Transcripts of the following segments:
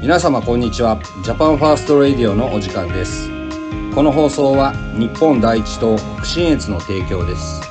皆様こんにちは。ジャパンファーストレディオのお時間です。この放送は日本第一と北信越の提供です。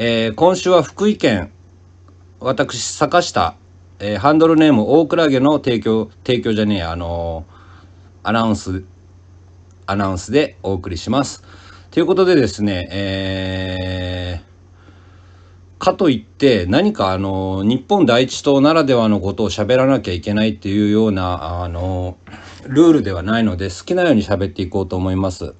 えー今週は福井県私坂下、えーハンドルネーム大クラゲの提供提供じゃねえあのーアナウンスアナウンスでお送りしますということでですねえーかといって何かあの日本第一党ならではのことを喋らなきゃいけないっていうようなあのルールではないので好きなように喋っていこうと思います。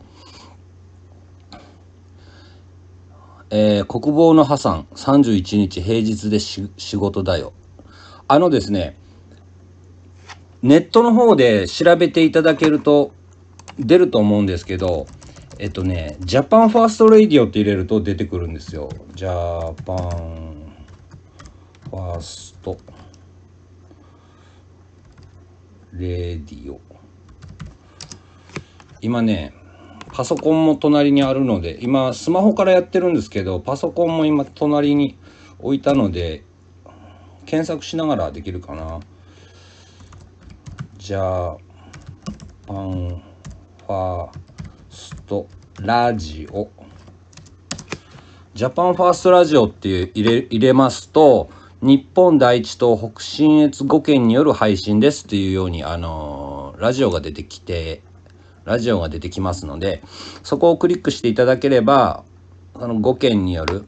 えー国防の破産31日平日でし仕事だよ。あのですね、ネットの方で調べていただけると出ると思うんですけど、えっとね、ジャパンファーストレディオって入れると出てくるんですよ。ジャパンファーストレディオ。今ね、パソコンも隣にあるので、今スマホからやってるんですけど、パソコンも今隣に置いたので、検索しながらできるかな。じゃあ、パンファーストラジオ。ジャパンファーストラジオっていう入れ入れますと、日本第一と北信越5県による配信ですっていうように、あのーラジオが出てきて、ラジオが出てきますので、そこをクリックしていただければ、あの5県による、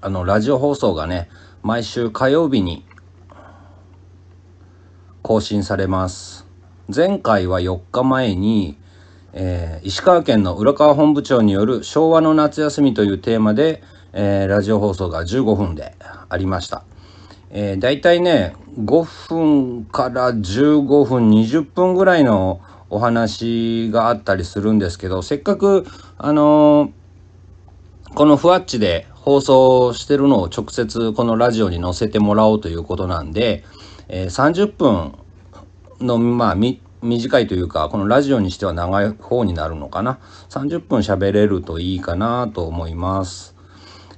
あの、ラジオ放送がね、毎週火曜日に更新されます。前回は4日前に、えー石川県の浦川本部長による昭和の夏休みというテーマで、えーラジオ放送が15分でありました。えー、大体ね、5分から15分、20分ぐらいのお話があったりするんですけど、せっかく、あのーこのふわっちで放送してるのを直接このラジオに載せてもらおうということなんで、えー30分の、まあ、短いというか、このラジオにしては長い方になるのかな。30分喋れるといいかなと思います。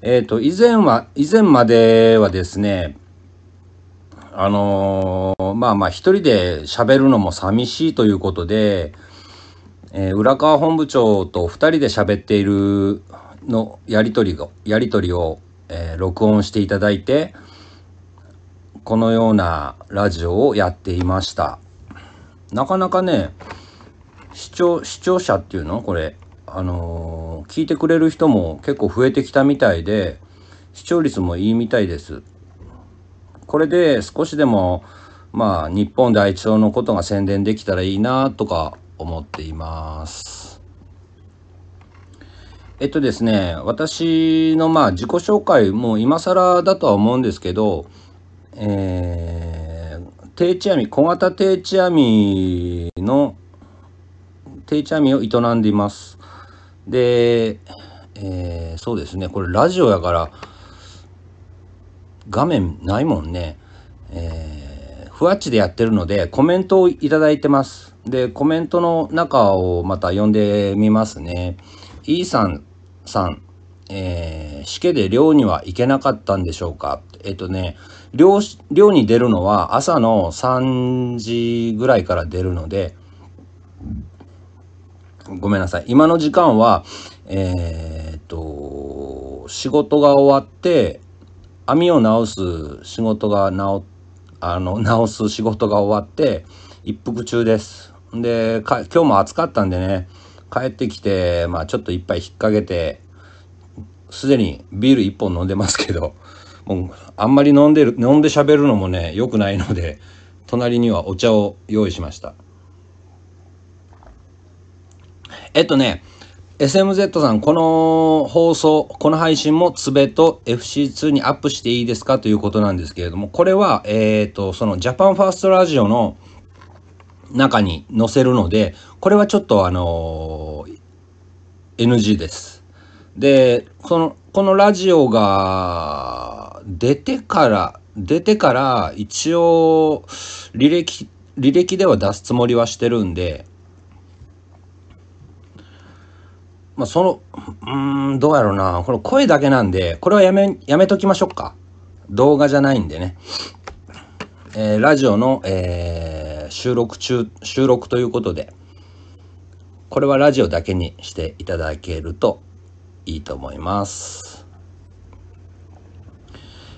えっ、と、以前は、以前まではですね、あのーまあまあ一人で喋るのも寂しいということで、えー浦川本部長と二人で喋っているのやりとりが、やりとりを、えー録音していただいて、このようなラジオをやっていました。なかなかね、視聴、視聴者っていうの？これ、あのー聞いてくれる人も結構増えてきたみたいで、視聴率もいいみたいです。これで少しでも、まあ、日本第一党のことが宣伝できたらいいなとか思っています。えっとですね、私のまあ自己紹介も今更だとは思うんですけど、えー、定置網、小型定置網の定置網を営んでいます。で、えーそうですね、これラジオやから画面ないもんね。えーふわっちでやってるのでコメントをいただいてます。で、コメントの中をまた読んでみますね。E さんさん、えー、試験で寮には行けなかったんでしょうか？えっとね、寮、寮に出るのは朝の3時ぐらいから出るので、ごめんなさい。今の時間は、えーっと、仕事が終わって、網を直す仕事が直、あの、直す仕事が終わって、一服中です。で、今日も暑かったんでね、帰ってきて、まあちょっと一杯引っ掛けて、すでにビール一本飲んでますけど、もうあんまり飲んでる、飲んで喋るのもね、良くないので、隣にはお茶を用意しました。えっとね、SMZ さん、この放送、この配信もつべと FC2 にアップしていいですか？ということなんですけれども、これは、えっ、と、そのジャパンファーストラジオの中に載せるので、これはちょっとあのー NG です。で、この、このラジオが出てから、出てから一応履歴、履歴では出すつもりはしてるんで、まあ、その、うん、どうやろうな。この声だけなんで、これはやめ、やめときましょうか。動画じゃないんでね。えー、ラジオの、えー、収録中、収録ということで、これはラジオだけにしていただけるといいと思います。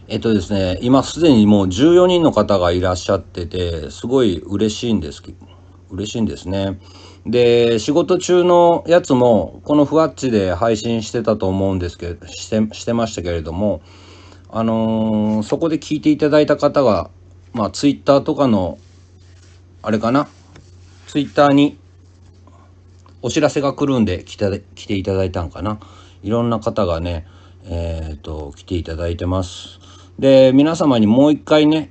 えっとですね、今すでにもう14人の方がいらっしゃってて、すごい嬉しいんですけど嬉しいんですね。で、仕事中のやつも、このふわっちで配信してたと思うんですけど、して、してましたけれども、あのー、そこで聞いていただいた方が、まあ、ツイッターとかの、あれかな、ツイッターにお知らせが来るんで来て来ていただいたんかな？いろんな方がね、えっ、ー、と、来ていただいてます。で、皆様にもう一回ね、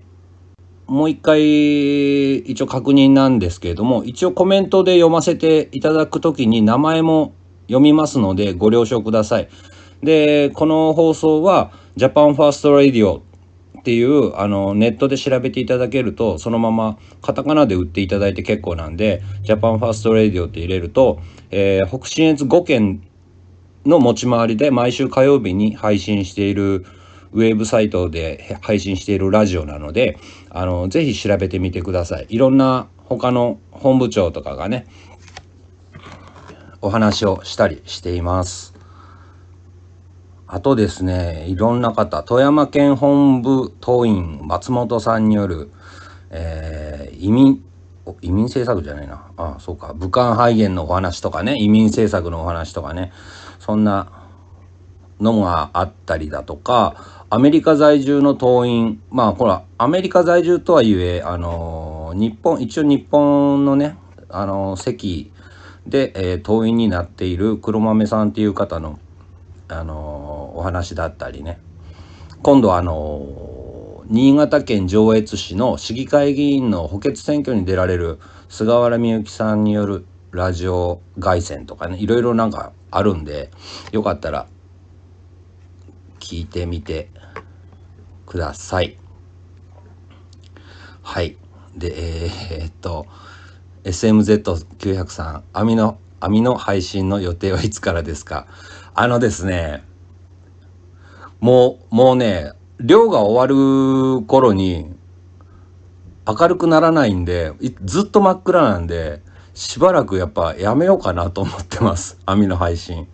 もう一回一応確認なんですけれども、一応コメントで読ませていただくときに名前も読みますのでご了承ください。で、この放送はジャパンファーストレディオっていうあのネットで調べていただけるとそのままカタカナで打っていただいて結構なんでジャパンファーストレディオって入れると、えー、北信越5県の持ち回りで毎週火曜日に配信しているウェブサイトで配信しているラジオなのであのぜひ調べてみてくださいいろんな他の本部長とかがねお話をしたりしていますあとですね、いろんな方、富山県本部党員松本さんによる、えー、移民、移民政策じゃないな。ああ、そうか。武漢肺炎のお話とかね、移民政策のお話とかね、そんなのがあったりだとか、アメリカ在住の党員、まあ、ほら、アメリカ在住とはいえ、あのー、日本、一応日本のね、あのー、席で、えー、党員になっている黒豆さんっていう方の、あのお話だったりね。今度はあの新潟県上越市の市議会議員の補欠選挙に出られる菅原美幸さんによるラジオ凱旋とかねいろいろなんかあるんでよかったら聞いてみてください。はい。で、えー、っと、SMZ903 網の網の配信の予定はいつからですか？あのですね、もう、もうね、漁が終わる頃に明るくならないんで、ずっと真っ暗なんで、しばらくやっぱやめようかなと思ってます。網の配信。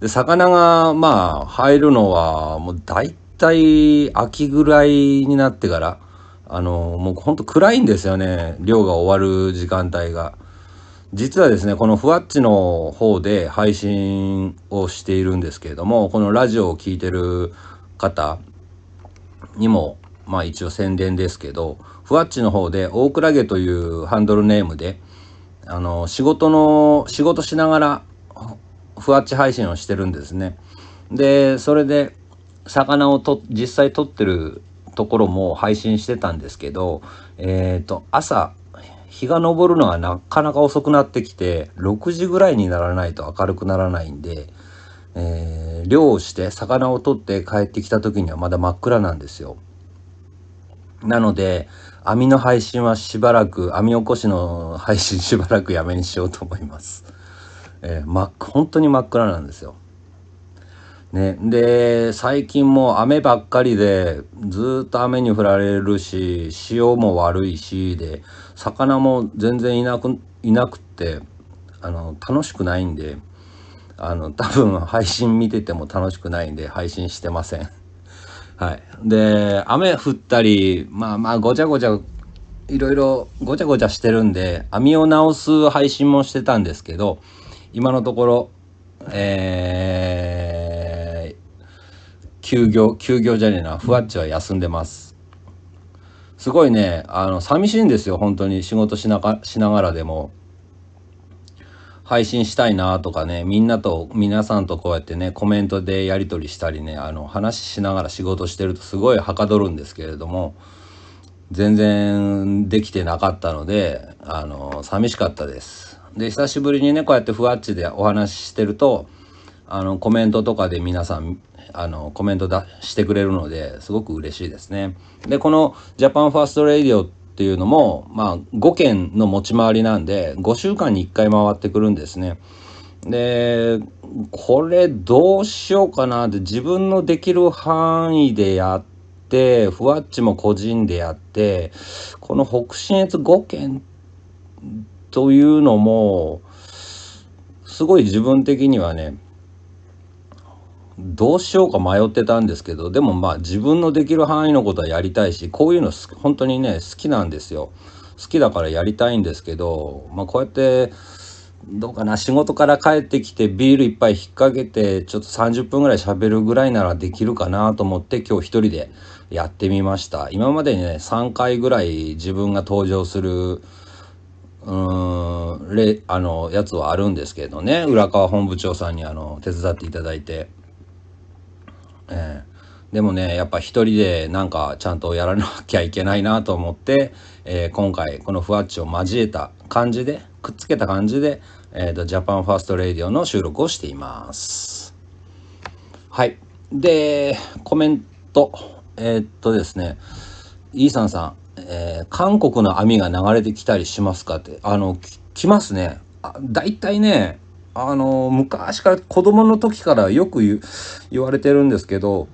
で、魚がまあ入るのはもう大体秋ぐらいになってから、あの、もうほんと暗いんですよね。漁が終わる時間帯が。実はですね、このふわっちの方で配信をしているんですけれども、このラジオを聴いてる方にも、まあ一応宣伝ですけど、ふわっちの方で大倉家というハンドルネームで、あの、仕事の、仕事しながら、ふわっち配信をしてるんですね。で、それで、魚をと、実際撮ってるところも配信してたんですけど、えっ、ー、と、朝、日が昇るのがなかなか遅くなってきて、6時ぐらいにならないと明るくならないんで、えー、漁をして魚を取って帰ってきた時にはまだ真っ暗なんですよ。なので、網の配信はしばらく、網起こしの配信しばらくやめにしようと思います。えー、ま、本当に真っ暗なんですよ。ね、で最近も雨ばっかりでずっと雨に降られるし潮も悪いしで魚も全然いなくいなくってあの楽しくないんであの多分配信見てても楽しくないんで配信してません。はい、で雨降ったりまあまあごちゃごちゃいろいろごちゃごちゃしてるんで網を直す配信もしてたんですけど今のところえー休業、休業じゃねえな、ふわっちは休んでます。すごいね、あの、寂しいんですよ、本当に。仕事しながしながらでも。配信したいなとかね、みんなと、皆さんとこうやってね、コメントでやり取りしたりね、あの、話しながら仕事してるとすごいはかどるんですけれども、全然できてなかったので、あの、寂しかったです。で、久しぶりにね、こうやってふわっちでお話ししてると、あのコメントとかで皆さんあのコメントだしてくれるのですごく嬉しいですね。でこのジャパンファーストレディオっていうのもまあ5県の持ち回りなんで5週間に1回回ってくるんですね。でこれどうしようかなって自分のできる範囲でやってふわっちも個人でやってこの北信越5件というのもすごい自分的にはねどうしようか迷ってたんですけどでもまあ自分のできる範囲のことはやりたいしこういうの本当にね好きなんですよ。好きだからやりたいんですけどまあこうやってどうかな仕事から帰ってきてビールいっぱい引っ掛けてちょっと30分ぐらい喋るぐらいならできるかなと思って今日一人でやってみました。今までにね3回ぐらい自分が登場するうーんれあのやつはあるんですけどね浦川本部長さんにあの手伝っていただいて。えー、でもねやっぱ一人でなんかちゃんとやらなきゃいけないなと思って、えー、今回このふわっちを交えた感じでくっつけた感じで、えーと、ジャパンファーストレディオの収録をしています。はい。で、コメント。えー、っとですね、イーサンさん、えー、韓国の網が流れてきたりしますかって、あの、来ますね。あ大体ね、あの昔から子供の時からよく言われてるんですけど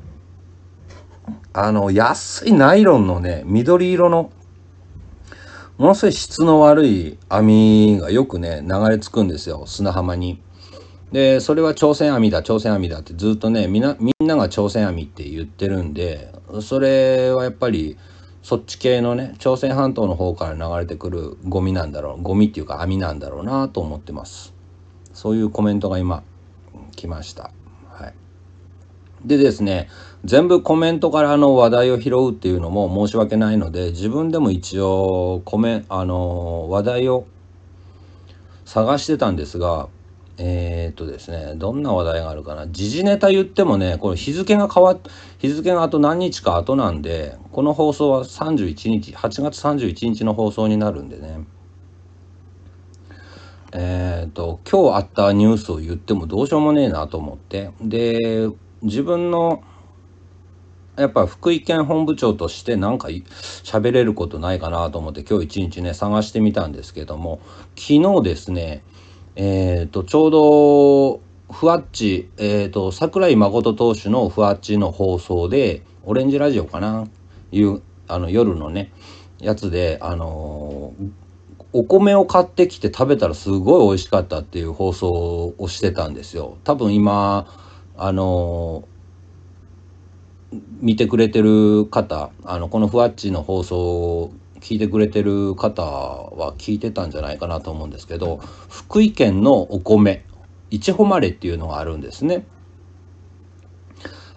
あの安いナイロンのね緑色のものすごい質の悪い網がよくね流れ着くんですよ砂浜に。でそれは朝鮮網だ朝鮮網だってずっとねみんなみんなが朝鮮網って言ってるんでそれはやっぱりそっち系のね朝鮮半島の方から流れてくるゴミなんだろうゴミっていうか網なんだろうなと思ってます。そういうコメントが今来ました。はい、でですね全部コメントからの話題を拾うっていうのも申し訳ないので自分でも一応コメあの話題を探してたんですがえー、っとですねどんな話題があるかな。時事ネタ言ってもねこれ日付が変わっ日付があと何日か後なんでこの放送は31日8月31日の放送になるんでね。えっ、と今日あったニュースを言ってもどうしようもねえなと思って。で自分のやっぱ福井県本部長として何か喋れることないかなと思って今日一日ね探してみたんですけども昨日ですねえっ、ー、とちょうどふわっち、えっ、ー、と櫻井誠投手のふわっちの放送でオレンジラジオかな？いうあの夜のねやつであのーお米を買ってきて食べたらすごい美味しかったっていう放送をしてたんですよ。多分今あの見てくれてる方あのこのふわっちの放送聞いてくれてる方は聞いてたんじゃないかなと思うんですけど福井県のお米いちほまれっていうのがあるんですね。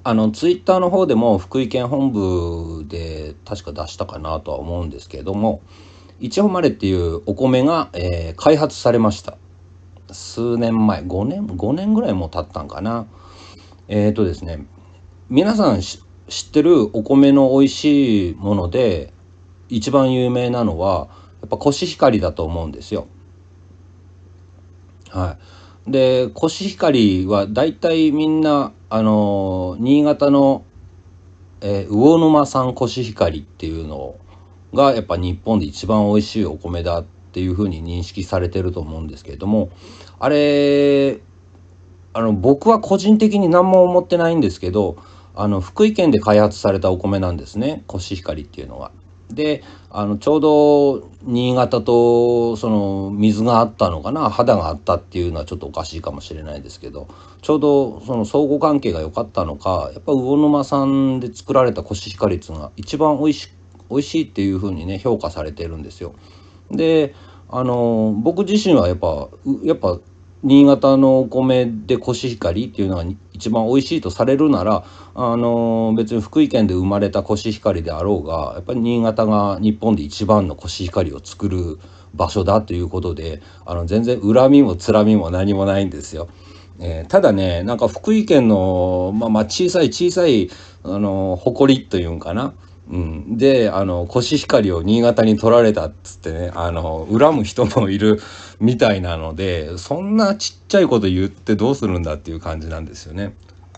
あのツイッターの方でも福井県本部で確か出したかなとは思うんですけれども一応まれっていうお米が、えー、開発されました数年前5年5年ぐらいも経ったんかなえっ、ー、とですね皆さん知ってるお米の美味しいもので一番有名なのはやっぱコシヒカリだと思うんですよはいでコシヒカリは大体みんなあの新潟の、えー、魚沼産コシヒカリっていうのがやっぱ日本で一番美味しいお米だっていうふうに認識されてると思うんですけれどもあれあの僕は個人的に何も思ってないんですけどあの福井県で開発されたお米なんですねコシヒカリっていうのが。であのちょうど新潟とその水があったのかな肌があったっていうのはちょっとおかしいかもしれないですけどちょうどその相互関係が良かったのかやっぱ魚沼産で作られたコシヒカリっていうのが一番美味し美味しいっていう風にね評価されてるんですよ。であの僕自身はやっぱやっぱ新潟のお米でコシヒカリっていうのが一番美味しいとされるならあの別に福井県で生まれたコシヒカリであろうがやっぱり新潟が日本で一番のコシヒカリを作る場所だということであの全然恨みもつらみも何もないんですよ。えー、ただねなんか福井県の、まあ、まあ小さい小さいあの誇りというんかなうん、であのコシヒカリを新潟に取られたっつってねあの恨む人もいるみたいなのでそんなちっちゃいこと言ってどうするんだっていう感じなんですよね。